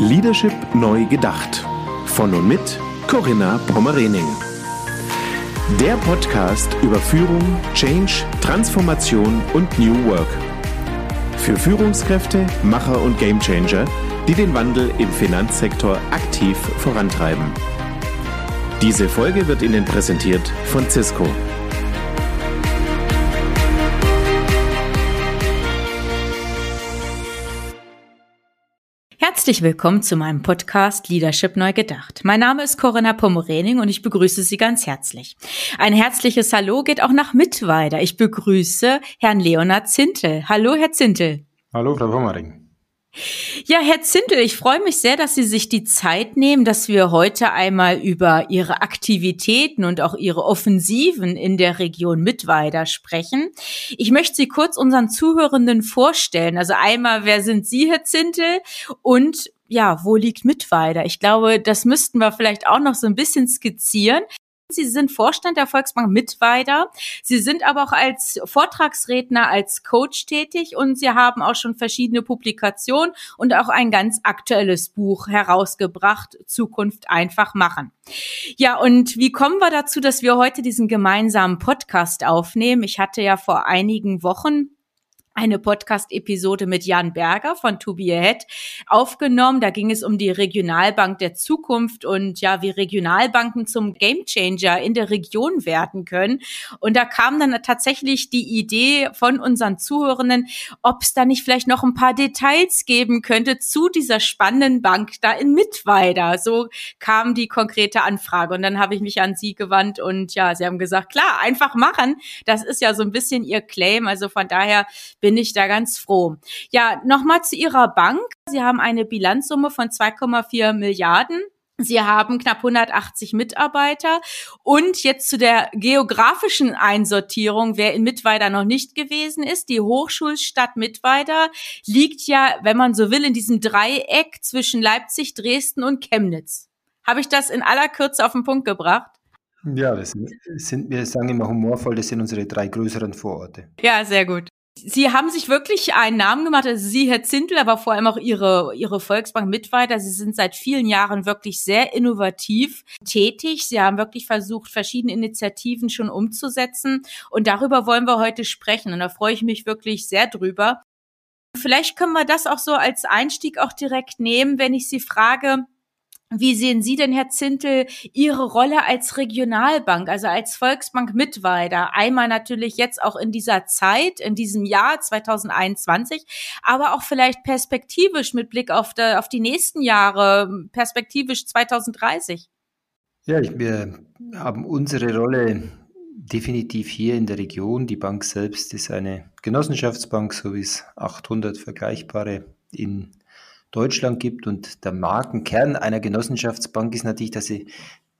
Leadership neu gedacht. Von und mit Corinna Pommerening. Der Podcast über Führung, Change, Transformation und New Work. Für Führungskräfte, Macher und Gamechanger, die den Wandel im Finanzsektor aktiv vorantreiben. Diese Folge wird Ihnen präsentiert von Cisco. Herzlich willkommen zu meinem Podcast Leadership Neu Gedacht. Mein Name ist Corinna Pomorening und ich begrüße Sie ganz herzlich. Ein herzliches Hallo geht auch nach Mittweida. Ich begrüße Herrn Leonard Zintel. Hallo, Herr Zintel. Hallo, Frau Pommering. Ja, Herr Zintel, ich freue mich sehr, dass Sie sich die Zeit nehmen, dass wir heute einmal über Ihre Aktivitäten und auch Ihre Offensiven in der Region Mittweida sprechen. Ich möchte Sie kurz unseren Zuhörenden vorstellen. Also einmal, wer sind Sie, Herr Zintel? Und ja, wo liegt Mittweida? Ich glaube, das müssten wir vielleicht auch noch so ein bisschen skizzieren. Sie sind Vorstand der Volksbank Mittweida. Sie sind aber auch als Vortragsredner, als Coach tätig und Sie haben auch schon verschiedene Publikationen und auch ein ganz aktuelles Buch herausgebracht, Zukunft einfach machen. Ja, und wie kommen wir dazu, dass wir heute diesen gemeinsamen Podcast aufnehmen? Ich hatte ja vor einigen Wochen eine Podcast-Episode mit Jan Berger von To Be Ahead aufgenommen. Da ging es um die Regionalbank der Zukunft und ja, wie Regionalbanken zum Gamechanger in der Region werden können. Und da kam dann tatsächlich die Idee von unseren Zuhörenden, ob es da nicht vielleicht noch ein paar Details geben könnte zu dieser spannenden Bank da in Mittweida. So kam die konkrete Anfrage. Und dann habe ich mich an Sie gewandt und ja, Sie haben gesagt, klar, einfach machen. Das ist ja so ein bisschen Ihr Claim. Also von daher bin ich da ganz froh. Ja, nochmal zu Ihrer Bank. Sie haben eine Bilanzsumme von 2,4 Milliarden. Sie haben knapp 180 Mitarbeiter und jetzt zu der geografischen Einsortierung, wer in Mittweida noch nicht gewesen ist. Die Hochschulstadt Mittweida liegt ja, wenn man so will, in diesem Dreieck zwischen Leipzig, Dresden und Chemnitz. Habe ich das in aller Kürze auf den Punkt gebracht? Ja, das sind, wir sagen immer humorvoll, das sind unsere drei größeren Vororte. Ja, sehr gut. Sie haben sich wirklich einen Namen gemacht, also Sie, Herr Zintel, aber vor allem auch Ihre, Ihre Volksbank Mittweiter. Sie sind seit vielen Jahren wirklich sehr innovativ tätig. Sie haben wirklich versucht, verschiedene Initiativen schon umzusetzen. Und darüber wollen wir heute sprechen. Und da freue ich mich wirklich sehr drüber. Vielleicht können wir das auch so als Einstieg auch direkt nehmen, wenn ich Sie frage, wie sehen Sie denn, Herr Zintel, Ihre Rolle als Regionalbank, also als Volksbank Mittweida? Einmal natürlich jetzt auch in dieser Zeit, in diesem Jahr 2021, aber auch vielleicht perspektivisch mit Blick auf, die, auf die nächsten Jahre, perspektivisch 2030. Ja, wir haben unsere Rolle definitiv hier in der Region. Die Bank selbst ist eine Genossenschaftsbank, so wie es 800 vergleichbare in Deutschland gibt. Und der Markenkern einer Genossenschaftsbank ist natürlich, dass sie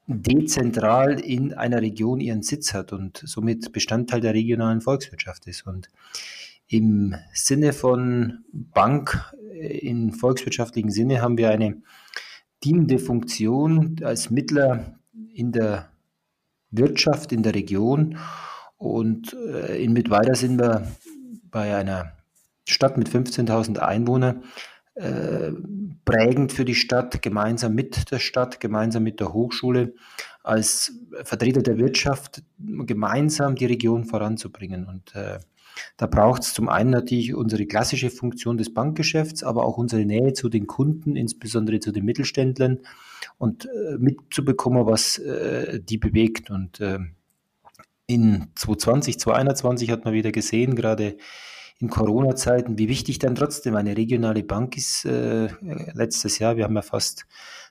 dezentral in einer Region ihren Sitz hat und somit Bestandteil der regionalen Volkswirtschaft ist. Und im Sinne von Bank, äh, in volkswirtschaftlichen Sinne, haben wir eine dienende Funktion als Mittler in der Wirtschaft, in der Region. Und äh, in Mittweida sind wir bei einer Stadt mit 15.000 Einwohnern äh, prägend für die Stadt, gemeinsam mit der Stadt, gemeinsam mit der Hochschule, als Vertreter der Wirtschaft gemeinsam die Region voranzubringen. Und äh, da braucht es zum einen natürlich unsere klassische Funktion des Bankgeschäfts, aber auch unsere Nähe zu den Kunden, insbesondere zu den Mittelständlern und äh, mitzubekommen, was äh, die bewegt. Und äh, in 2020, 2021 hat man wieder gesehen, gerade in Corona-Zeiten, wie wichtig dann trotzdem eine regionale Bank ist. Äh, letztes Jahr, wir haben ja fast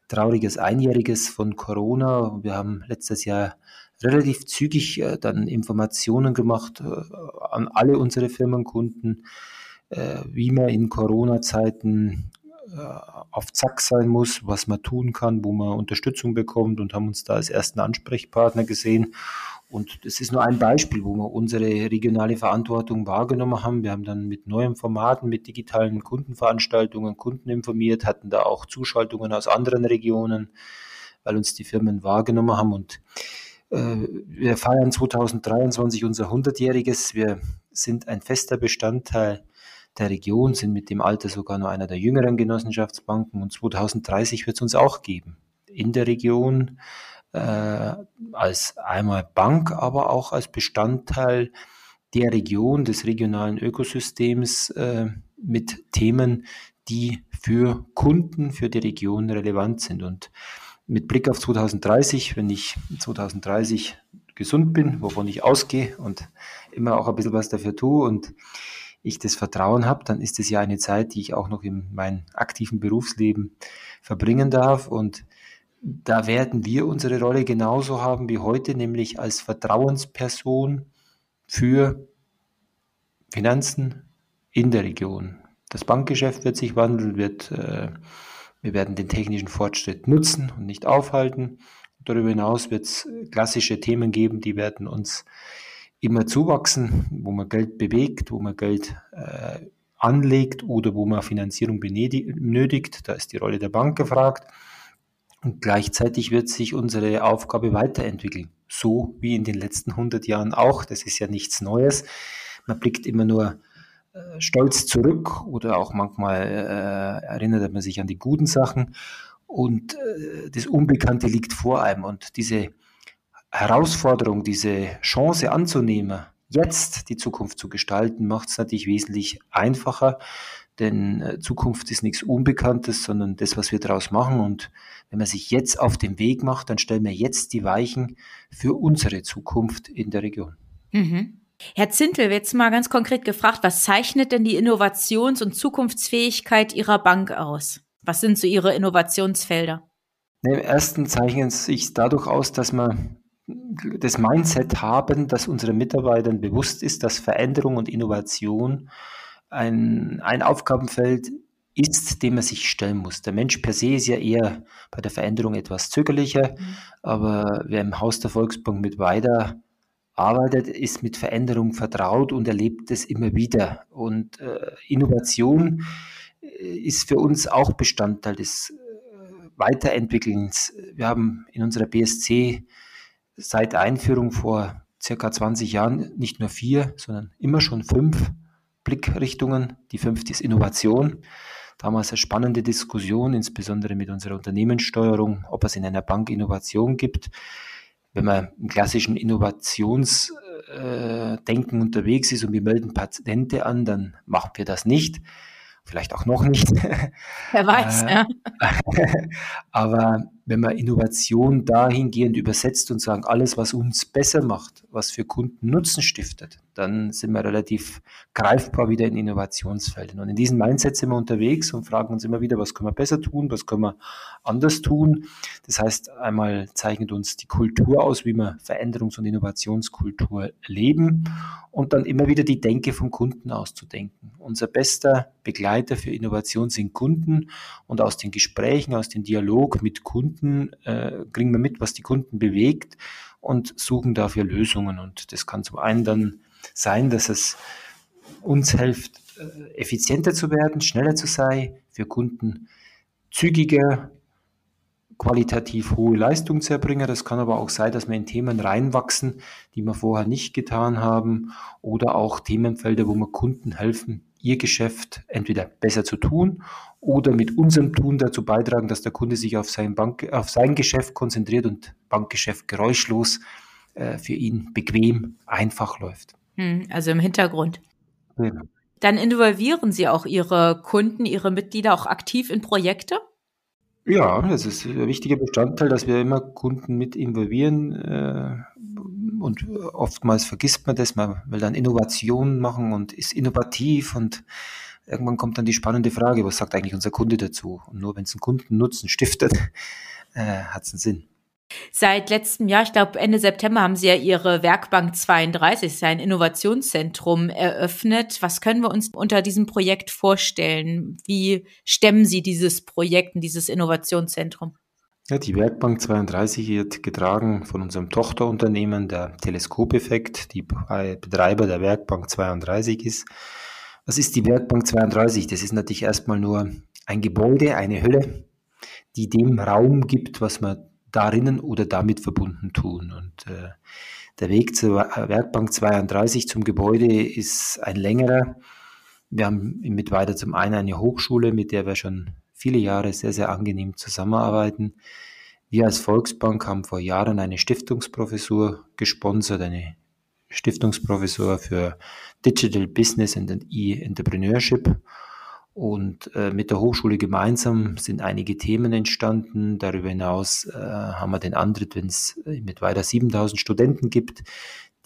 trauriges Einjähriges von Corona. Wir haben letztes Jahr relativ zügig äh, dann Informationen gemacht äh, an alle unsere Firmenkunden, wie man in Corona-Zeiten auf Zack sein muss, was man tun kann, wo man Unterstützung bekommt und haben uns da als ersten Ansprechpartner gesehen und das ist nur ein Beispiel, wo wir unsere regionale Verantwortung wahrgenommen haben. Wir haben dann mit neuen Formaten, mit digitalen Kundenveranstaltungen Kunden informiert, hatten da auch Zuschaltungen aus anderen Regionen, weil uns die Firmen wahrgenommen haben. Und äh, wir feiern 2023 unser 100-jähriges. Wir sind ein fester Bestandteil der Region, sind mit dem Alter sogar noch einer der jüngeren Genossenschaftsbanken und 2030 wird es uns auch geben. In der Region äh, als einmal Bank, aber auch als Bestandteil der Region, des regionalen Ökosystems äh, mit Themen, die für Kunden, für die Region relevant sind. Und mit Blick auf 2030, wenn ich 2030 gesund bin, wovon ich ausgehe und immer auch ein bisschen was dafür tue und ich das Vertrauen habe, dann ist es ja eine Zeit, die ich auch noch in meinem aktiven Berufsleben verbringen darf. Und da werden wir unsere Rolle genauso haben wie heute, nämlich als Vertrauensperson für Finanzen in der Region. Das Bankgeschäft wird sich wandeln, wird, äh, wir werden den technischen Fortschritt nutzen und nicht aufhalten. Darüber hinaus wird es klassische Themen geben, die werden uns immer zuwachsen, wo man Geld bewegt, wo man Geld äh, anlegt oder wo man Finanzierung benötigt. Da ist die Rolle der Bank gefragt. Und gleichzeitig wird sich unsere Aufgabe weiterentwickeln. So wie in den letzten 100 Jahren auch. Das ist ja nichts Neues. Man blickt immer nur äh, stolz zurück oder auch manchmal äh, erinnert man sich an die guten Sachen und äh, das Unbekannte liegt vor einem und diese Herausforderung, diese Chance anzunehmen, jetzt die Zukunft zu gestalten, macht es natürlich wesentlich einfacher, denn äh, Zukunft ist nichts Unbekanntes, sondern das, was wir daraus machen. Und wenn man sich jetzt auf den Weg macht, dann stellen wir jetzt die Weichen für unsere Zukunft in der Region. Mhm. Herr Zintel, jetzt mal ganz konkret gefragt, was zeichnet denn die Innovations- und Zukunftsfähigkeit Ihrer Bank aus? Was sind so Ihre Innovationsfelder? Im ersten zeichnen sich dadurch aus, dass wir das Mindset haben, dass unseren Mitarbeitern bewusst ist, dass Veränderung und Innovation ein, ein Aufgabenfeld ist, dem man sich stellen muss. Der Mensch per se ist ja eher bei der Veränderung etwas zögerlicher, mhm. aber wer im Haus der Volksbank mit weiter arbeitet, ist mit Veränderung vertraut und erlebt es immer wieder. Und äh, Innovation äh, ist für uns auch Bestandteil des äh, Weiterentwickelns. Wir haben in unserer BSC seit Einführung vor circa 20 Jahren nicht nur vier, sondern immer schon fünf Blickrichtungen. Die fünfte ist Innovation. Damals eine spannende Diskussion, insbesondere mit unserer Unternehmenssteuerung, ob es in einer Bank Innovation gibt wenn man im klassischen Innovationsdenken unterwegs ist und wir melden Patente an, dann machen wir das nicht. Vielleicht auch noch nicht. Wer weiß, äh, ja. Aber wenn man Innovation dahingehend übersetzt und sagen, alles, was uns besser macht, was für Kunden Nutzen stiftet, dann sind wir relativ greifbar wieder in Innovationsfeldern. Und in diesem Mindset sind wir unterwegs und fragen uns immer wieder, was können wir besser tun, was können wir anders tun. Das heißt, einmal zeichnet uns die Kultur aus, wie wir Veränderungs- und Innovationskultur leben und dann immer wieder die Denke vom Kunden auszudenken. Unser bester Begleiter für Innovation sind Kunden und aus den Gesprächen, aus dem Dialog mit Kunden Kunden, äh, kriegen wir mit, was die Kunden bewegt und suchen dafür Lösungen. Und das kann zum einen dann sein, dass es uns hilft, äh, effizienter zu werden, schneller zu sein, für Kunden zügiger, qualitativ hohe Leistung zu erbringen. Das kann aber auch sein, dass wir in Themen reinwachsen, die wir vorher nicht getan haben oder auch Themenfelder, wo wir Kunden helfen, ihr Geschäft entweder besser zu tun oder mit unserem Tun dazu beitragen, dass der Kunde sich auf sein, Bank, auf sein Geschäft konzentriert und Bankgeschäft geräuschlos äh, für ihn bequem, einfach läuft. Hm, also im Hintergrund. Ja. Dann involvieren Sie auch Ihre Kunden, Ihre Mitglieder auch aktiv in Projekte? Ja, das ist ein wichtiger Bestandteil, dass wir immer Kunden mit involvieren. Äh, und oftmals vergisst man das, man will dann Innovationen machen und ist innovativ und irgendwann kommt dann die spannende Frage, was sagt eigentlich unser Kunde dazu? Und nur wenn es einen Kundennutzen stiftet, äh, hat es einen Sinn. Seit letztem Jahr, ich glaube Ende September, haben Sie ja Ihre Werkbank 32, ist ja ein Innovationszentrum eröffnet. Was können wir uns unter diesem Projekt vorstellen? Wie stemmen Sie dieses Projekt und dieses Innovationszentrum? Ja, die Werkbank 32 wird getragen von unserem Tochterunternehmen, der Teleskopeffekt, die Betreiber der Werkbank 32 ist. Was ist die Werkbank 32? Das ist natürlich erstmal nur ein Gebäude, eine Hölle, die dem Raum gibt, was wir darinnen oder damit verbunden tun. Und äh, der Weg zur Werkbank 32 zum Gebäude ist ein längerer. Wir haben mit weiter zum einen eine Hochschule, mit der wir schon viele Jahre sehr, sehr angenehm zusammenarbeiten. Wir als Volksbank haben vor Jahren eine Stiftungsprofessur gesponsert, eine Stiftungsprofessor für Digital Business and E-Entrepreneurship. Und äh, mit der Hochschule gemeinsam sind einige Themen entstanden. Darüber hinaus äh, haben wir den Antritt, wenn es äh, mit weiter 7000 Studenten gibt,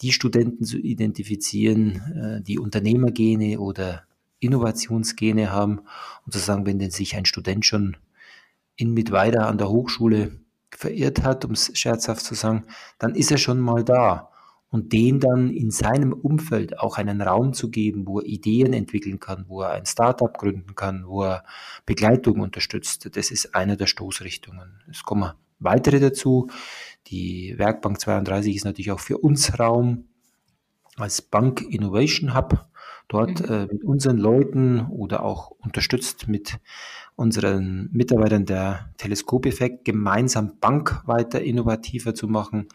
die Studenten zu identifizieren, äh, die Unternehmergene oder Innovationsgene haben und zu sagen, wenn denn sich ein Student schon in Mittweida an der Hochschule verirrt hat, um es scherzhaft zu sagen, dann ist er schon mal da und den dann in seinem Umfeld auch einen Raum zu geben, wo er Ideen entwickeln kann, wo er ein Startup gründen kann, wo er Begleitung unterstützt. Das ist eine der Stoßrichtungen. Es kommen weitere dazu. Die Werkbank 32 ist natürlich auch für uns Raum als Bank Innovation Hub. Dort mhm. äh, mit unseren Leuten oder auch unterstützt mit unseren Mitarbeitern der Teleskopeffekt gemeinsam Bank weiter innovativer zu machen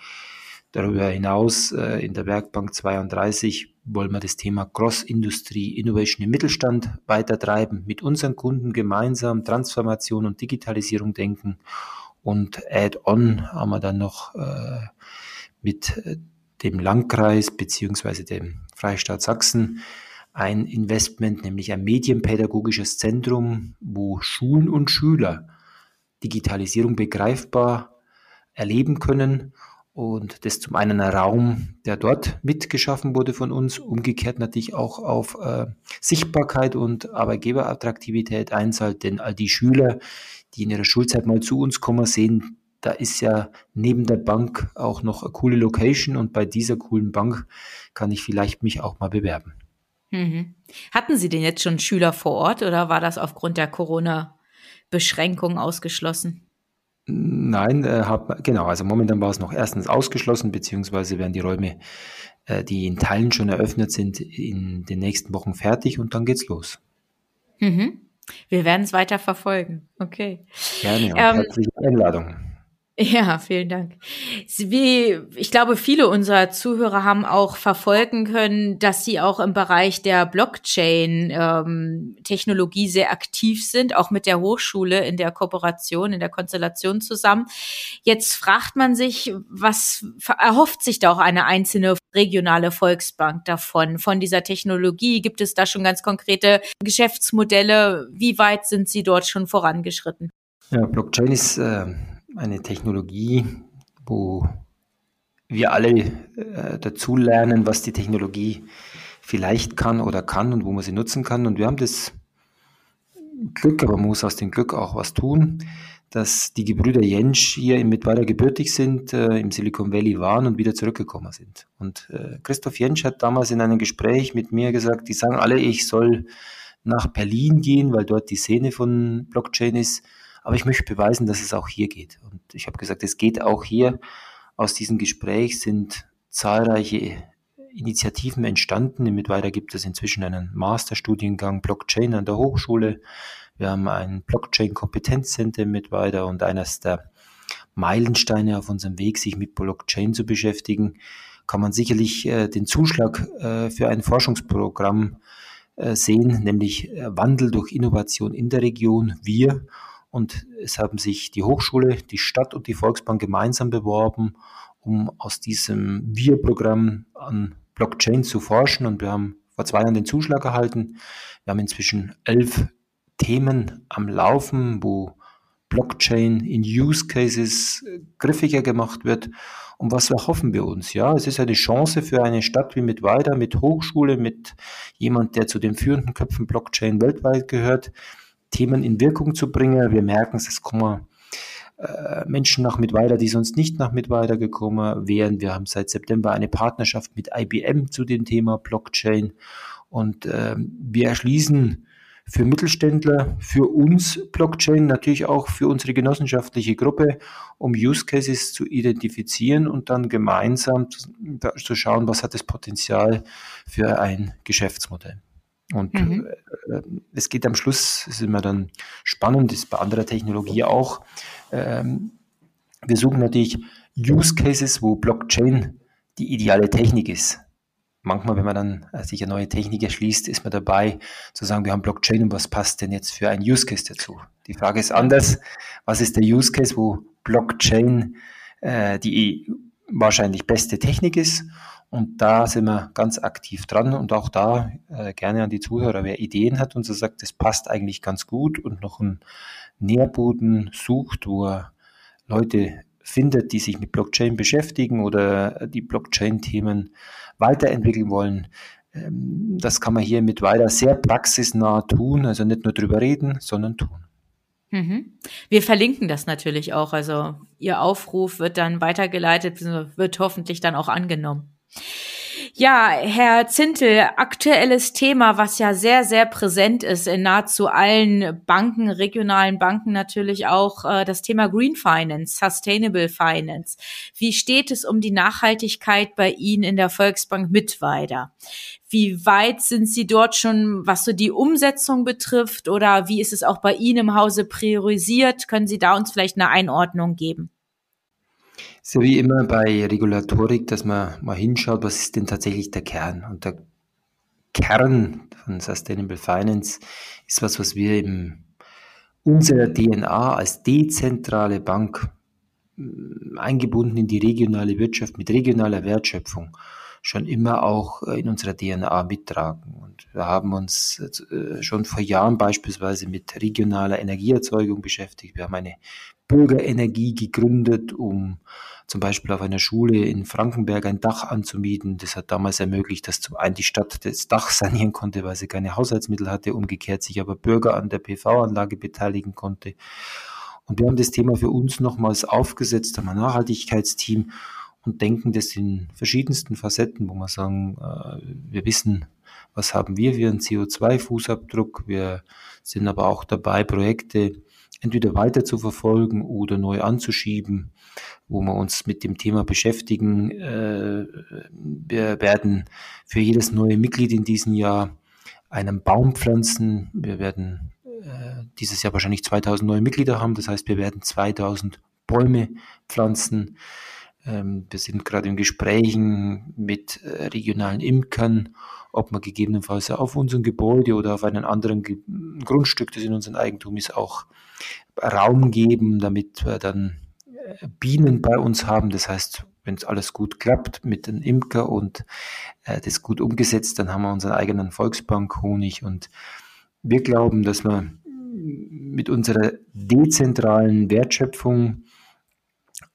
Darüber hinaus äh, in der Werkbank 32 wollen wir das Thema Cross-Industrie Innovation im Mittelstand weitertreiben, mit unseren Kunden gemeinsam Transformation und Digitalisierung denken. Und Add-on haben wir dann noch äh, mit äh, dem Landkreis beziehungsweise dem Freistaat Sachsen ein Investment, nämlich ein medienpädagogisches Zentrum, wo Schulen und Schüler Digitalisierung begreifbar erleben können. Und das zum einen ein Raum, der dort mitgeschaffen wurde von uns, umgekehrt natürlich auch auf äh, Sichtbarkeit und Arbeitgeberattraktivität einzahlt, denn all die Schüler, die in ihrer Schulzeit mal zu uns kommen, sehen, da ist ja neben der Bank auch noch eine coole Location. Und bei dieser coolen Bank kann ich vielleicht mich auch mal bewerben. Mhm. Hatten Sie denn jetzt schon Schüler vor Ort oder war das aufgrund der Corona-Beschränkung ausgeschlossen? Nein, äh, hab, genau, also momentan war es noch erstens ausgeschlossen, beziehungsweise werden die Räume, äh, die in Teilen schon eröffnet sind, in den nächsten Wochen fertig und dann geht's los. Mhm. Wir werden es weiter verfolgen. Okay. Gerne und ähm, herzliche Einladung. Ja, vielen Dank. Wie, ich glaube, viele unserer Zuhörer haben auch verfolgen können, dass sie auch im Bereich der Blockchain-Technologie ähm, sehr aktiv sind, auch mit der Hochschule in der Kooperation, in der Konstellation zusammen. Jetzt fragt man sich, was erhofft sich da auch eine einzelne regionale Volksbank davon, von dieser Technologie? Gibt es da schon ganz konkrete Geschäftsmodelle? Wie weit sind Sie dort schon vorangeschritten? Ja, Blockchain ist äh eine Technologie, wo wir alle äh, dazu lernen, was die Technologie vielleicht kann oder kann und wo man sie nutzen kann. Und wir haben das Glück, aber man muss aus dem Glück auch was tun, dass die Gebrüder Jentsch hier in Mittweida gebürtig sind, äh, im Silicon Valley waren und wieder zurückgekommen sind. Und äh, Christoph Jentsch hat damals in einem Gespräch mit mir gesagt, die sagen alle, ich soll nach Berlin gehen, weil dort die Szene von Blockchain ist. Aber ich möchte beweisen, dass es auch hier geht. Und ich habe gesagt, es geht auch hier. Aus diesem Gespräch sind zahlreiche Initiativen entstanden. Im Mittweiter gibt es inzwischen einen Masterstudiengang Blockchain an der Hochschule. Wir haben ein Blockchain-Kompetenzcenter mit weiter und eines der Meilensteine auf unserem Weg, sich mit Blockchain zu beschäftigen, kann man sicherlich äh, den Zuschlag äh, für ein Forschungsprogramm äh, sehen, nämlich äh, Wandel durch Innovation in der Region. Wir und es haben sich die Hochschule, die Stadt und die Volksbank gemeinsam beworben, um aus diesem Wir-Programm an Blockchain zu forschen. Und wir haben vor zwei Jahren den Zuschlag erhalten. Wir haben inzwischen elf Themen am Laufen, wo Blockchain in Use Cases griffiger gemacht wird. Und was hoffen wir uns? Ja, es ist eine Chance für eine Stadt wie Mittweida, mit Hochschule, mit jemand, der zu den führenden Köpfen Blockchain weltweit gehört, Themen in Wirkung zu bringen. Wir merken es, kommen äh, Menschen nach Mittweida, die sonst nicht nach Mittweida gekommen wären. Wir haben seit September eine Partnerschaft mit IBM zu dem Thema Blockchain und äh, wir erschließen für Mittelständler, für uns Blockchain, natürlich auch für unsere genossenschaftliche Gruppe, um Use Cases zu identifizieren und dann gemeinsam zu schauen, was hat das Potenzial für ein Geschäftsmodell. Und mhm. äh, es geht am Schluss, ist immer dann spannend, ist bei anderer Technologie auch. Ähm, wir suchen natürlich Use Cases, wo Blockchain die ideale Technik ist. manchmal, wenn man dann äh, sich eine neue Technik erschließt, ist man dabei zu sagen, wir haben Blockchain und was passt denn jetzt für ein Use Case dazu? Die Frage ist anders. Was ist der Use Case, wo Blockchain äh, die wahrscheinlich beste Technik ist? Und da sind wir ganz aktiv dran und auch da äh, gerne an die Zuhörer, wer Ideen hat und so sagt, das passt eigentlich ganz gut und noch einen Nährboden sucht, wo er Leute findet, die sich mit Blockchain beschäftigen oder die Blockchain-Themen weiterentwickeln wollen. Ähm, das kann man hier mit weiter sehr praxisnah tun, also nicht nur drüber reden, sondern tun. Mhm. Wir verlinken das natürlich auch. Also Ihr Aufruf wird dann weitergeleitet, wird hoffentlich dann auch angenommen. Ja, Herr Zintel, aktuelles Thema, was ja sehr, sehr präsent ist in nahezu allen Banken, regionalen Banken natürlich auch, äh, das Thema Green Finance, Sustainable Finance. Wie steht es um die Nachhaltigkeit bei Ihnen in der Volksbank Mittweida? Wie weit sind Sie dort schon, was so die Umsetzung betrifft oder wie ist es auch bei Ihnen im Hause priorisiert? Können Sie da uns vielleicht eine Einordnung geben? So wie immer bei Regulatorik, dass man mal hinschaut, was ist denn tatsächlich der Kern? Und der Kern von Sustainable Finance ist was, was wir in unserer DNA als dezentrale Bank mm, eingebunden in die regionale Wirtschaft mit regionaler Wertschöpfung schon immer auch in unserer DNA mittragen. Und wir haben uns äh, schon vor Jahren beispielsweise mit regionaler Energieerzeugung beschäftigt. Wir haben eine Bürgerenergie gegründet, um zum Beispiel auf einer Schule in Frankenberg ein Dach anzumieten. Das hat damals ermöglicht, dass zum einen die Stadt das Dach sanieren konnte, weil sie keine Haushaltsmittel hatte, umgekehrt sich aber Bürger an der PV-Anlage beteiligen konnte. Und wir haben das Thema für uns nochmals aufgesetzt, haben ein Nachhaltigkeitsteam und denken das in verschiedensten Facetten, wo wir sagen, äh, wir wissen, was haben wir für einen CO2-Fußabdruck. Wir sind aber auch dabei, Projekte entweder weiter zu verfolgen oder neu anzuschieben, wo wir uns mit dem Thema beschäftigen. Äh, wir werden für jedes neue Mitglied in diesem Jahr einen Baum pflanzen. Wir werden äh, dieses Jahr wahrscheinlich 2000 neue Mitglieder haben. Das heißt, wir werden 2000 Bäume pflanzen. Ähm, wir sind gerade in Gesprächen mit äh, regionalen Imkern, ob man gegebenenfalls auf unserem Gebäude oder auf einem anderen Grundstück, das in unserem Eigentum ist, auch Raum geben, damit wir dann äh, Bienen bei uns haben. Das heißt, wenn es alles gut klappt mit den Imker und äh, das gut umgesetzt, dann haben wir unseren eigenen Volksbank Honig und wir glauben, dass wir mit unserer dezentralen Wertschöpfung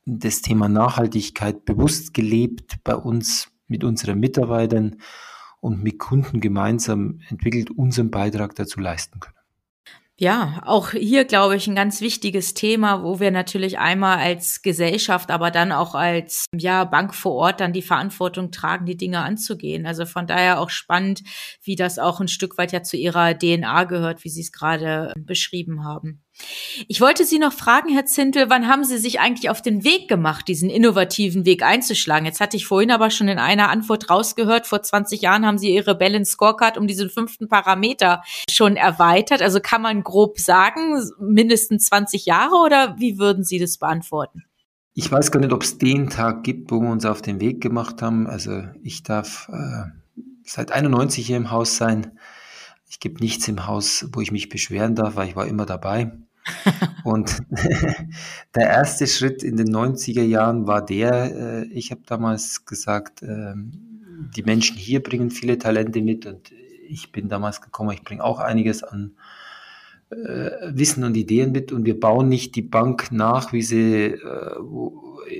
das Thema Nachhaltigkeit bewusst gelebt bei uns mit unseren Mitarbeitern und mit Kunden gemeinsam entwickelt unseren Beitrag dazu leisten können. Ja, auch hier glaube ich ein ganz wichtiges Thema, wo wir natürlich einmal als Gesellschaft, aber dann auch als ja Bank vor Ort dann die Verantwortung tragen, die Dinge anzugehen. Also von daher auch spannend, wie das auch ein Stück weit ja zu ihrer DNA gehört, wie Sie es gerade beschrieben haben. Ich wollte Sie noch fragen, Herr Zintel, wann haben Sie sich eigentlich auf den Weg gemacht, diesen innovativen Weg einzuschlagen? Jetzt hatte ich vorhin aber schon in einer Antwort rausgehört, vor 20 Jahren haben Sie Ihre Balance Scorecard um diesen fünften Parameter schon erweitert. Also kann man grob sagen, mindestens 20 Jahre oder wie würden Sie das beantworten? Ich weiß gar nicht, ob es den Tag gibt, wo wir uns auf den Weg gemacht haben. Also ich darf äh, seit 91 hier im Haus sein. Ich gebe nichts im Haus, wo ich mich beschweren darf, weil ich war immer dabei. Und der erste Schritt in den 90er Jahren war der, äh, ich habe damals gesagt, äh, die Menschen hier bringen viele Talente mit und ich bin damals gekommen, ich bringe auch einiges an äh, Wissen und Ideen mit und wir bauen nicht die Bank nach, wie sie äh,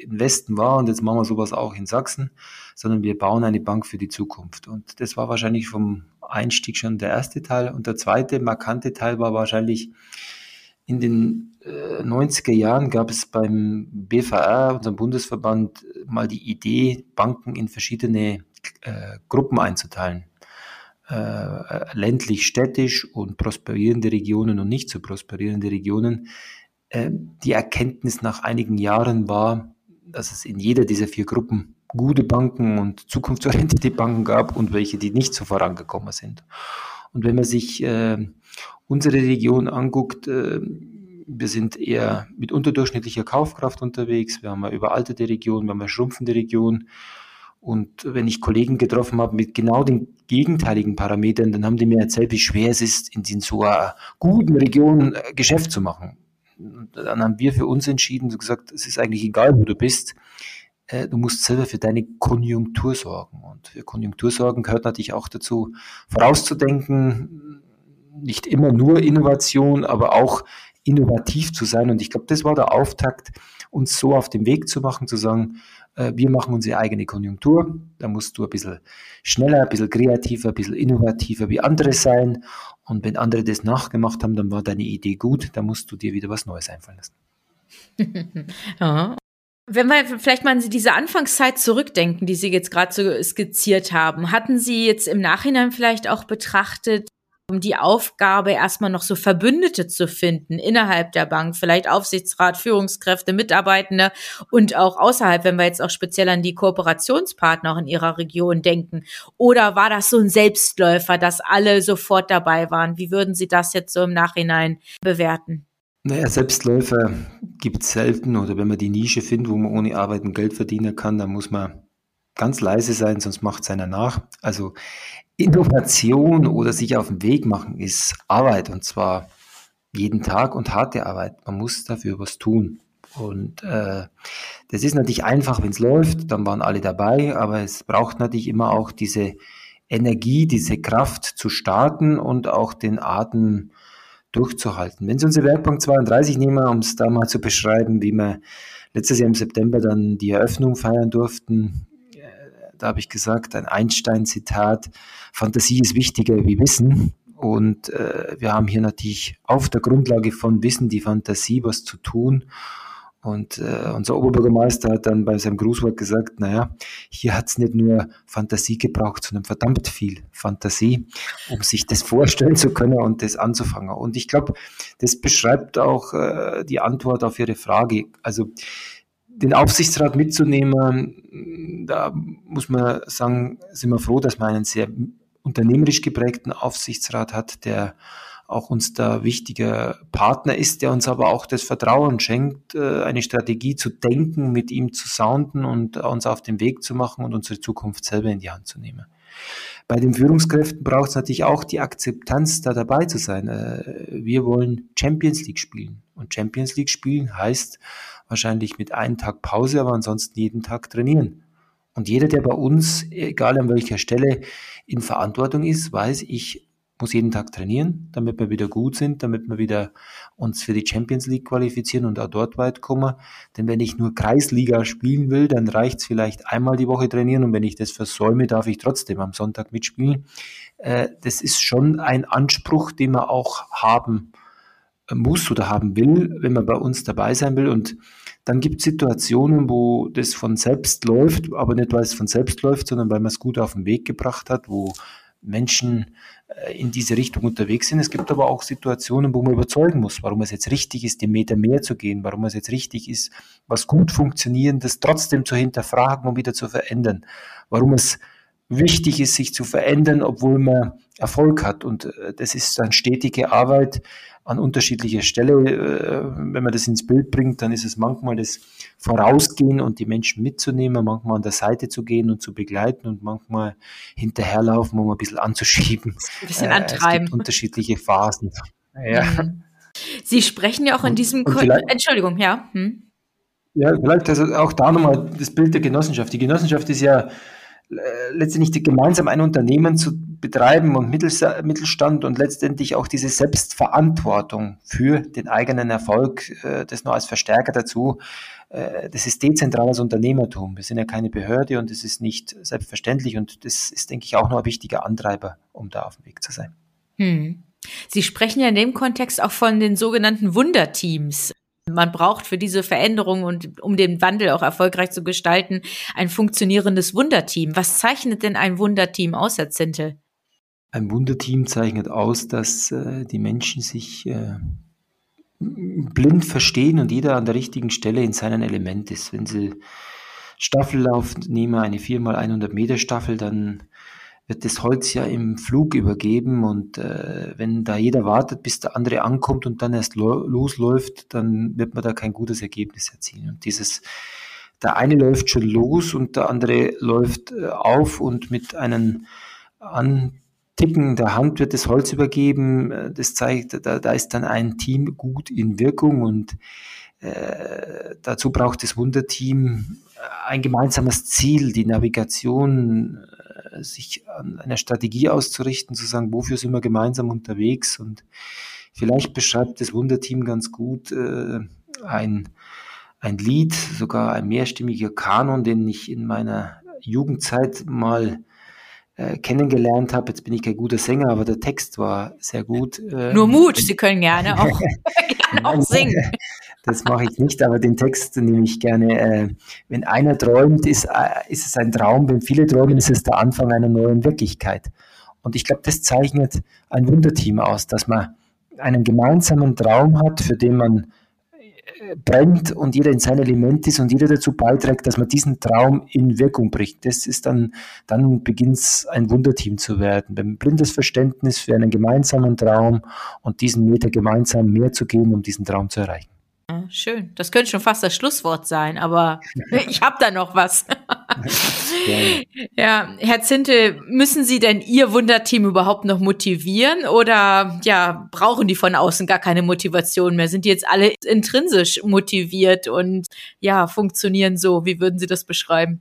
im Westen war und jetzt machen wir sowas auch in Sachsen, sondern wir bauen eine Bank für die Zukunft. Und das war wahrscheinlich vom Einstieg schon der erste Teil. Und der zweite markante Teil war wahrscheinlich, in den äh, 90er Jahren gab es beim BVR, unserem Bundesverband, mal die Idee, Banken in verschiedene äh, Gruppen einzuteilen. Äh, ländlich, städtisch und prosperierende Regionen und nicht so prosperierende Regionen. Äh, die Erkenntnis nach einigen Jahren war, dass es in jeder dieser vier Gruppen gute Banken und zukunftsorientierte Banken gab und welche, die nicht so vorangekommen sind. Und wenn man sich äh, unsere Region anguckt, äh, wir sind eher mit unterdurchschnittlicher Kaufkraft unterwegs. Wir haben eine überaltete Region, wir haben eine schrumpfende Region. Und wenn ich Kollegen getroffen habe mit genau den gegenteiligen Parametern, dann haben die mir erzählt, wie schwer es ist, in so einer guten Region äh, Geschäft zu machen. Und dann haben wir für uns entschieden und gesagt, es ist eigentlich egal, wo du bist. Äh, du musst selber für deine Konjunktur sorgen. Und für Konjunktur sorgen gehört natürlich auch dazu, vorauszudenken, nicht immer nur Innovation, aber auch innovativ zu sein. Und ich glaube, das war der Auftakt, uns so auf den Weg zu machen, zu sagen, äh, wir machen unsere eigene Konjunktur. Da musst du ein bisschen schneller, ein bisschen kreativer, ein bisschen innovativer wie andere sein. Und wenn andere das nachgemacht haben, dann war deine Idee gut. Da musst du dir wieder was Neues einfallen lassen. ja. Wenn wir vielleicht mal an diese Anfangszeit zurückdenken, die Sie jetzt gerade so skizziert haben, hatten Sie jetzt im Nachhinein vielleicht auch betrachtet, um die Aufgabe, erstmal noch so Verbündete zu finden innerhalb der Bank, vielleicht Aufsichtsrat, Führungskräfte, Mitarbeitende und auch außerhalb, wenn wir jetzt auch speziell an die Kooperationspartner auch in Ihrer Region denken. Oder war das so ein Selbstläufer, dass alle sofort dabei waren? Wie würden Sie das jetzt so im Nachhinein bewerten? Naja, Selbstläufer gibt es selten oder wenn man die Nische findet, wo man ohne Arbeiten Geld verdienen kann, dann muss man ganz leise sein, sonst macht es einer nach. Also Innovation oder sich auf den Weg machen ist Arbeit und zwar jeden Tag und harte Arbeit. Man muss dafür was tun. Und äh, das ist natürlich einfach, wenn es läuft, dann waren alle dabei, aber es braucht natürlich immer auch diese Energie, diese Kraft zu starten und auch den Atem durchzuhalten. Wenn Sie unsere Werkbank 32 nehmen, um es da mal zu beschreiben, wie wir letztes Jahr im September dann die Eröffnung feiern durften, da habe ich gesagt, ein Einstein-Zitat, Fantasie ist wichtiger wie Wissen. Und äh, wir haben hier natürlich auf der Grundlage von Wissen die Fantasie, was zu tun. Und äh, unser Oberbürgermeister hat dann bei seinem Grußwort gesagt, naja, hier hat es nicht nur Fantasie gebraucht, sondern verdammt viel Fantasie, um sich das vorstellen zu können und das anzufangen. Und ich glaube, das beschreibt auch äh, die Antwort auf Ihre Frage. Also den Aufsichtsrat mitzunehmen, da muss man sagen, sind wir froh, dass man einen sehr unternehmerisch geprägten Aufsichtsrat hat, der auch uns da wichtiger Partner ist, der uns aber auch das Vertrauen schenkt, äh, eine Strategie zu denken, mit ihm zu sounden und uns auf den Weg zu machen und unsere Zukunft selber in die Hand zu nehmen. Bei den Führungskräften braucht es natürlich auch die Akzeptanz, da dabei zu sein. Äh, wir wollen Champions League spielen. Und Champions League spielen heißt wahrscheinlich mit einem Tag Pause, aber ansonsten jeden Tag trainieren. Und jeder, der bei uns, egal an welcher Stelle, in Verantwortung ist, weiß, ich muss jeden Tag trainieren, damit wir wieder gut sind, damit wir wieder uns für die Champions League qualifizieren und auch dort weit kommen. Denn wenn ich nur Kreisliga spielen will, dann reicht es vielleicht einmal die Woche trainieren und wenn ich das versäume, darf ich trotzdem am Sonntag mitspielen. Äh, das ist schon ein Anspruch, den man auch haben muss oder haben will, wenn man bei uns dabei sein will. Und dann gibt es Situationen, wo das von selbst läuft, aber nicht weil es von selbst läuft, sondern weil man es gut auf den Weg gebracht hat, wo Menschen äh, in diese Richtung unterwegs sind. Es gibt aber auch Situationen, wo man überzeugen muss, warum es jetzt richtig ist, den Meter mehr zu gehen, warum es jetzt richtig ist, was gut funktionierendes trotzdem zu hinterfragen und wieder zu verändern, warum es wichtig ist, sich zu verändern, obwohl man Erfolg hat. Und äh, das ist dann stetige Arbeit an unterschiedlicher Stelle. Äh, wenn man das ins Bild bringt, dann ist es manchmal das Vorausgehen und die Menschen mitzunehmen, manchmal an der Seite zu gehen und zu begleiten und manchmal hinterherlaufen, um ein bisschen anzuschieben. Ein bisschen antreiben. Es gibt unterschiedliche Phasen. Ja. Mhm. Sie sprechen ja auch in diesem, Ko Entschuldigung, ja. Hm. Ja, vielleicht also auch da nochmal das Bild der Genossenschaft. Die Genossenschaft ist ja letztendlich gemeinsam ein Unternehmen zu betreiben und Mittelstand und letztendlich auch diese Selbstverantwortung für den eigenen Erfolg, äh, das nur als Verstärker dazu. Äh, das ist dezentrales Unternehmertum. Wir sind ja keine Behörde und es ist nicht selbstverständlich und das ist, denke ich, auch noch ein wichtiger Antreiber, um da auf dem Weg zu sein. Hm. Sie sprechen ja in dem Kontext auch von den sogenannten Wunderteams. Man braucht für diese Veränderung und um den Wandel auch erfolgreich zu gestalten, ein funktionierendes Wunderteam. Was zeichnet denn ein Wunderteam aus, Herr Zintel? Ein Wunderteam zeichnet aus, dass äh, die Menschen sich äh, blind verstehen und jeder an der richtigen Stelle in seinem Element ist. Wenn Sie Staffellauf nehmen, eine 4x100 Meter Staffel, dann wird das Holz ja im Flug übergeben und äh, wenn da jeder wartet, bis der andere ankommt und dann erst lo losläuft, dann wird man da kein gutes Ergebnis erzielen. Und dieses der eine läuft schon los und der andere läuft äh, auf und mit einem Anticken der Hand wird das Holz übergeben. Äh, das zeigt, da, da ist dann ein Team gut in Wirkung und äh, dazu braucht das Wunderteam ein gemeinsames Ziel, die Navigation, sich an einer Strategie auszurichten, zu sagen, wofür sind wir gemeinsam unterwegs und vielleicht beschreibt das Wunderteam ganz gut äh, ein ein Lied, sogar ein mehrstimmiger Kanon, den ich in meiner Jugendzeit mal äh, kennengelernt habe. Jetzt bin ich kein guter Sänger, aber der Text war sehr gut. Äh, Nur Mut, Sie können gerne auch, gerne auch singen. Das mache ich nicht, aber den Text nehme ich gerne. Äh, wenn einer träumt, ist, äh, ist es ein Traum. Wenn viele träumen, ist es der Anfang einer neuen Wirklichkeit. Und ich glaube, das zeichnet ein Wunderteam aus, dass man einen gemeinsamen Traum hat, für den man brennt und jeder in sein Element ist und jeder dazu beiträgt, dass man diesen Traum in Wirkung bringt. Das ist dann, dann beginnt es ein Wunderteam zu werden. Ein blindes Verständnis für einen gemeinsamen Traum und diesen Meter gemeinsam mehr zu geben, um diesen Traum zu erreichen. Schön. Das könnte schon fast das Schlusswort sein, aber ich habe da noch was. ja, Herr Zinte, müssen Sie denn Ihr Wunderteam überhaupt noch motivieren oder ja, brauchen die von außen gar keine Motivation mehr? Sind die jetzt alle intrinsisch motiviert und ja, funktionieren so? Wie würden Sie das beschreiben?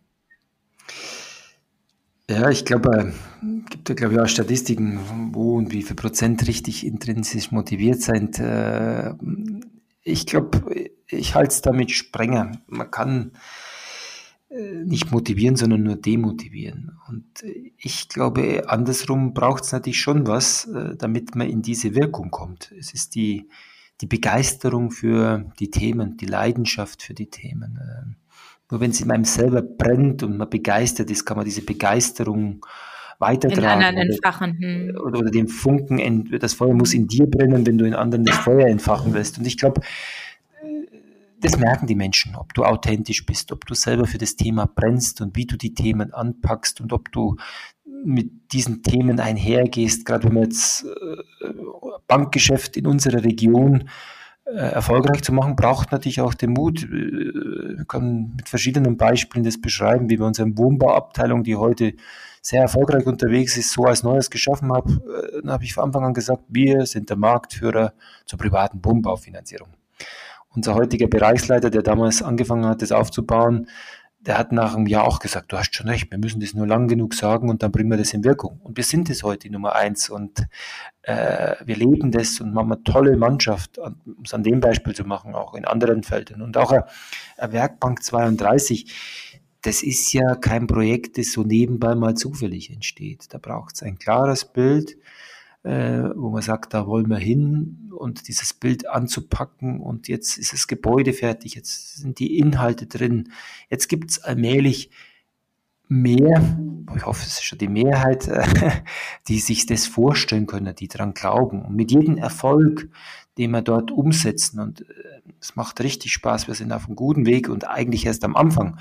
Ja, ich glaube, es gibt ja, glaube ich, auch Statistiken, wo und wie viel Prozent richtig intrinsisch motiviert sind. Äh, ich glaube, ich halte es damit strenger. Man kann äh, nicht motivieren, sondern nur demotivieren. Und ich glaube, andersrum braucht es natürlich schon was, äh, damit man in diese Wirkung kommt. Es ist die, die Begeisterung für die Themen, die Leidenschaft für die Themen. Nur wenn es in einem selber brennt und man begeistert ist, kann man diese Begeisterung weitertragen. In anderen entfachen. Hm. Oder, oder den Funken, das Feuer muss in dir brennen, wenn du in anderen das Feuer entfachen willst. Und ich glaube, das merken die Menschen, ob du authentisch bist, ob du selber für das Thema brennst und wie du die Themen anpackst und ob du mit diesen Themen einhergehst, gerade wenn man jetzt äh, Bankgeschäft in unserer Region äh, erfolgreich zu machen, braucht natürlich auch den Mut. Äh, ich kann mit verschiedenen Beispielen das beschreiben, wie wir unsere Wohnbauabteilung, die heute sehr erfolgreich unterwegs ist, so als Neues geschaffen habe, äh, dann habe ich von Anfang an gesagt, wir sind der Marktführer zur privaten Wohnbaufinanzierung. Unser heutiger Bereichsleiter, der damals angefangen hat, das aufzubauen, der hat nach einem Jahr auch gesagt, du hast schon recht, wir müssen das nur lang genug sagen und dann bringen wir das in Wirkung. Und wir sind es heute Nummer eins und äh, wir leben das und machen eine tolle Mannschaft, um es an dem Beispiel zu machen, auch in anderen Feldern. Und auch eine, eine Werkbank 32, das ist ja kein Projekt, das so nebenbei mal zufällig entsteht. Da braucht es ein klares Bild, äh, wo man sagt, da wollen wir hin und dieses Bild anzupacken und jetzt ist das Gebäude fertig, jetzt sind die Inhalte drin, jetzt gibt es allmählich mehr, ich hoffe, es ist schon die Mehrheit, die sich das vorstellen können, die daran glauben. Und mit jedem Erfolg, den wir dort umsetzen, und äh, es macht richtig Spaß, wir sind auf einem guten Weg und eigentlich erst am Anfang,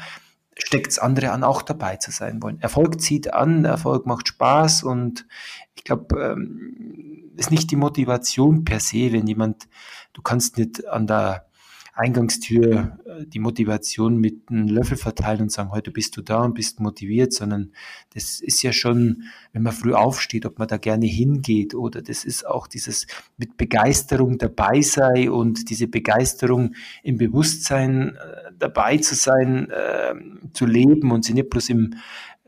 steckt es andere an, auch dabei zu sein wollen. Erfolg zieht an, Erfolg macht Spaß und ich glaube, ähm, ist nicht die Motivation per se, wenn jemand, du kannst nicht an der Eingangstür äh, die Motivation mit einem Löffel verteilen und sagen, heute bist du da und bist motiviert, sondern das ist ja schon, wenn man früh aufsteht, ob man da gerne hingeht oder das ist auch dieses mit Begeisterung dabei sei und diese Begeisterung im Bewusstsein äh, dabei zu sein, äh, zu leben und sie nicht bloß im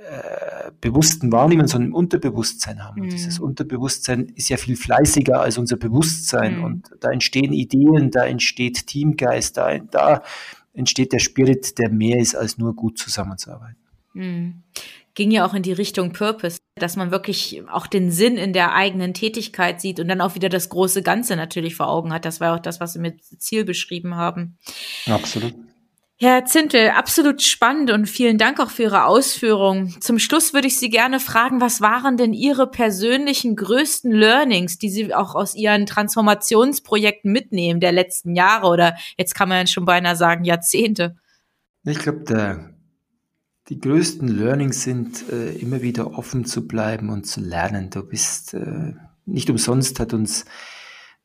äh, bewussten Wahrnehmen, sondern im Unterbewusstsein haben. Mhm. Und dieses Unterbewusstsein ist ja viel fleißiger als unser Bewusstsein. Mhm. Und da entstehen Ideen, da entsteht Teamgeist, da, da entsteht der Spirit, der mehr ist, als nur gut zusammenzuarbeiten. Mhm. Ging ja auch in die Richtung Purpose, dass man wirklich auch den Sinn in der eigenen Tätigkeit sieht und dann auch wieder das große Ganze natürlich vor Augen hat. Das war auch das, was Sie mit Ziel beschrieben haben. Absolut. Herr Zintel, absolut spannend und vielen Dank auch für Ihre Ausführungen. Zum Schluss würde ich Sie gerne fragen, was waren denn Ihre persönlichen größten Learnings, die Sie auch aus Ihren Transformationsprojekten mitnehmen der letzten Jahre oder jetzt kann man ja schon beinahe sagen Jahrzehnte? Ich glaube, die größten Learnings sind, äh, immer wieder offen zu bleiben und zu lernen. Du bist äh, nicht umsonst hat uns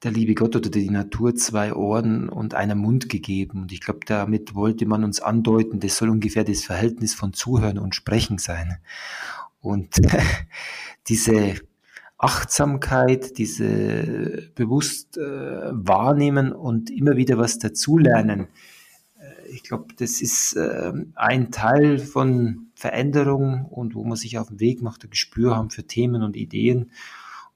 der liebe Gott oder die Natur zwei Ohren und einen Mund gegeben. Und ich glaube, damit wollte man uns andeuten, das soll ungefähr das Verhältnis von Zuhören und Sprechen sein. Und diese Achtsamkeit, diese bewusst äh, wahrnehmen und immer wieder was dazulernen. Äh, ich glaube, das ist äh, ein Teil von Veränderung und wo man sich auf den Weg macht, ein Gespür haben für Themen und Ideen.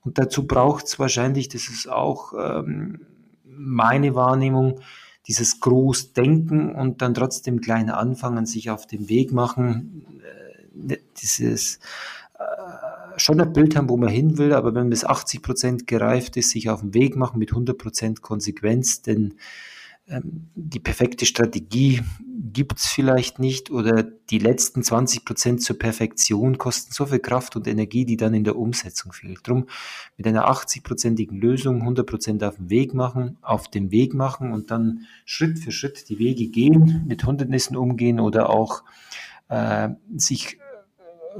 Und dazu braucht es wahrscheinlich, das ist auch ähm, meine Wahrnehmung, dieses Großdenken und dann trotzdem klein anfangen, sich auf den Weg machen, äh, dieses schon ein Bild haben, wo man hin will, aber wenn bis 80 Prozent gereift ist, sich auf den Weg machen mit 100 Prozent Konsequenz, denn die perfekte Strategie gibt's vielleicht nicht oder die letzten 20 Prozent zur Perfektion kosten so viel Kraft und Energie, die dann in der Umsetzung fehlt. Drum mit einer 80-prozentigen Lösung 100 Prozent auf den Weg machen, auf dem Weg machen und dann Schritt für Schritt die Wege gehen, mit Hindernissen umgehen oder auch äh, sich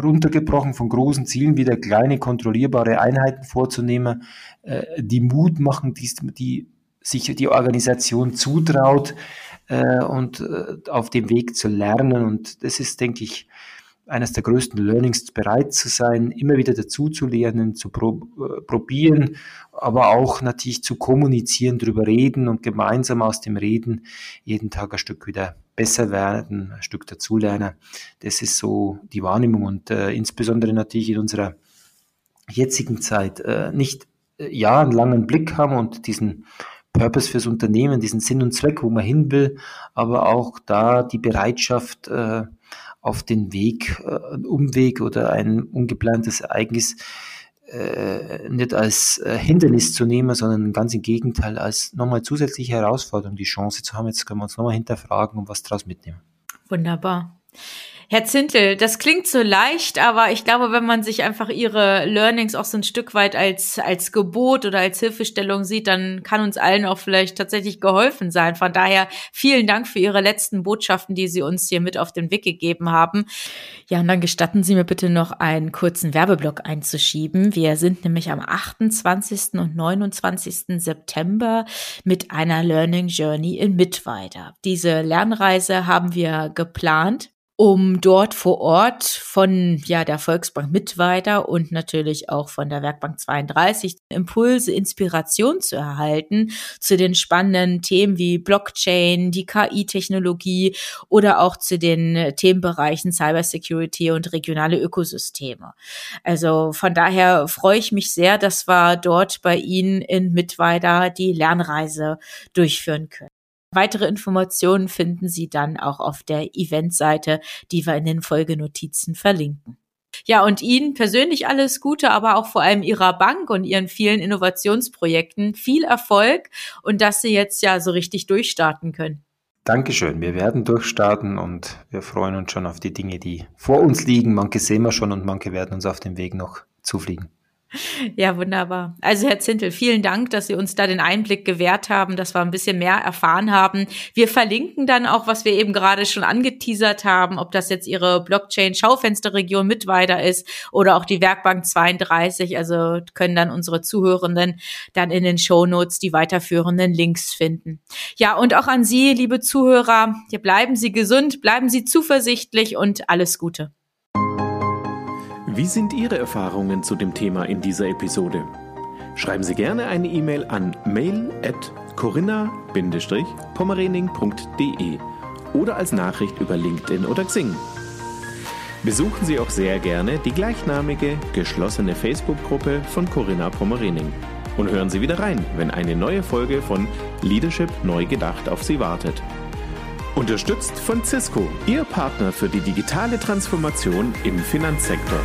runtergebrochen von großen Zielen wieder kleine kontrollierbare Einheiten vorzunehmen, äh, die Mut machen, die, die sich die Organisation zutraut äh, und äh, auf dem Weg zu lernen. Und das ist, denke ich, eines der größten Learnings, bereit zu sein, immer wieder dazu zu lernen, zu äh, probieren, aber auch natürlich zu kommunizieren, drüber reden und gemeinsam aus dem Reden jeden Tag ein Stück wieder besser werden, ein Stück dazulernen. Das ist so die Wahrnehmung und äh, insbesondere natürlich in unserer jetzigen Zeit äh, nicht äh, ja einen langen Blick haben und diesen Purpose fürs Unternehmen, diesen Sinn und Zweck, wo man hin will, aber auch da die Bereitschaft, äh, auf den Weg, äh, einen Umweg oder ein ungeplantes Ereignis äh, nicht als äh, Hindernis zu nehmen, sondern ganz im Gegenteil als nochmal zusätzliche Herausforderung, die Chance zu haben, jetzt können wir uns nochmal hinterfragen und was daraus mitnehmen. Wunderbar. Herr Zintel, das klingt so leicht, aber ich glaube, wenn man sich einfach Ihre Learnings auch so ein Stück weit als, als Gebot oder als Hilfestellung sieht, dann kann uns allen auch vielleicht tatsächlich geholfen sein. Von daher vielen Dank für Ihre letzten Botschaften, die Sie uns hier mit auf den Weg gegeben haben. Ja, und dann gestatten Sie mir bitte noch einen kurzen Werbeblock einzuschieben. Wir sind nämlich am 28. und 29. September mit einer Learning Journey in Mittweida. Diese Lernreise haben wir geplant um dort vor Ort von ja der Volksbank Mittweiter und natürlich auch von der Werkbank 32 Impulse, Inspiration zu erhalten zu den spannenden Themen wie Blockchain, die KI-Technologie oder auch zu den Themenbereichen Cybersecurity und regionale Ökosysteme. Also von daher freue ich mich sehr, dass wir dort bei Ihnen in Mittweida die Lernreise durchführen können. Weitere Informationen finden Sie dann auch auf der Eventseite, die wir in den Folgenotizen verlinken. Ja, und Ihnen persönlich alles Gute, aber auch vor allem Ihrer Bank und Ihren vielen Innovationsprojekten viel Erfolg und dass Sie jetzt ja so richtig durchstarten können. Dankeschön. Wir werden durchstarten und wir freuen uns schon auf die Dinge, die vor uns liegen. Manche sehen wir schon und manche werden uns auf dem Weg noch zufliegen. Ja, wunderbar. Also Herr Zintel, vielen Dank, dass Sie uns da den Einblick gewährt haben, dass wir ein bisschen mehr erfahren haben. Wir verlinken dann auch, was wir eben gerade schon angeteasert haben, ob das jetzt Ihre Blockchain-Schaufensterregion Mittweida ist oder auch die Werkbank 32. Also können dann unsere Zuhörenden dann in den Show Notes die weiterführenden Links finden. Ja, und auch an Sie, liebe Zuhörer, bleiben Sie gesund, bleiben Sie zuversichtlich und alles Gute. Wie sind Ihre Erfahrungen zu dem Thema in dieser Episode? Schreiben Sie gerne eine E-Mail an mail@corinna-pommerening.de oder als Nachricht über LinkedIn oder Xing. Besuchen Sie auch sehr gerne die gleichnamige geschlossene Facebook-Gruppe von Corinna Pommerening und hören Sie wieder rein, wenn eine neue Folge von Leadership neu gedacht auf Sie wartet. Unterstützt von Cisco, Ihr Partner für die digitale Transformation im Finanzsektor.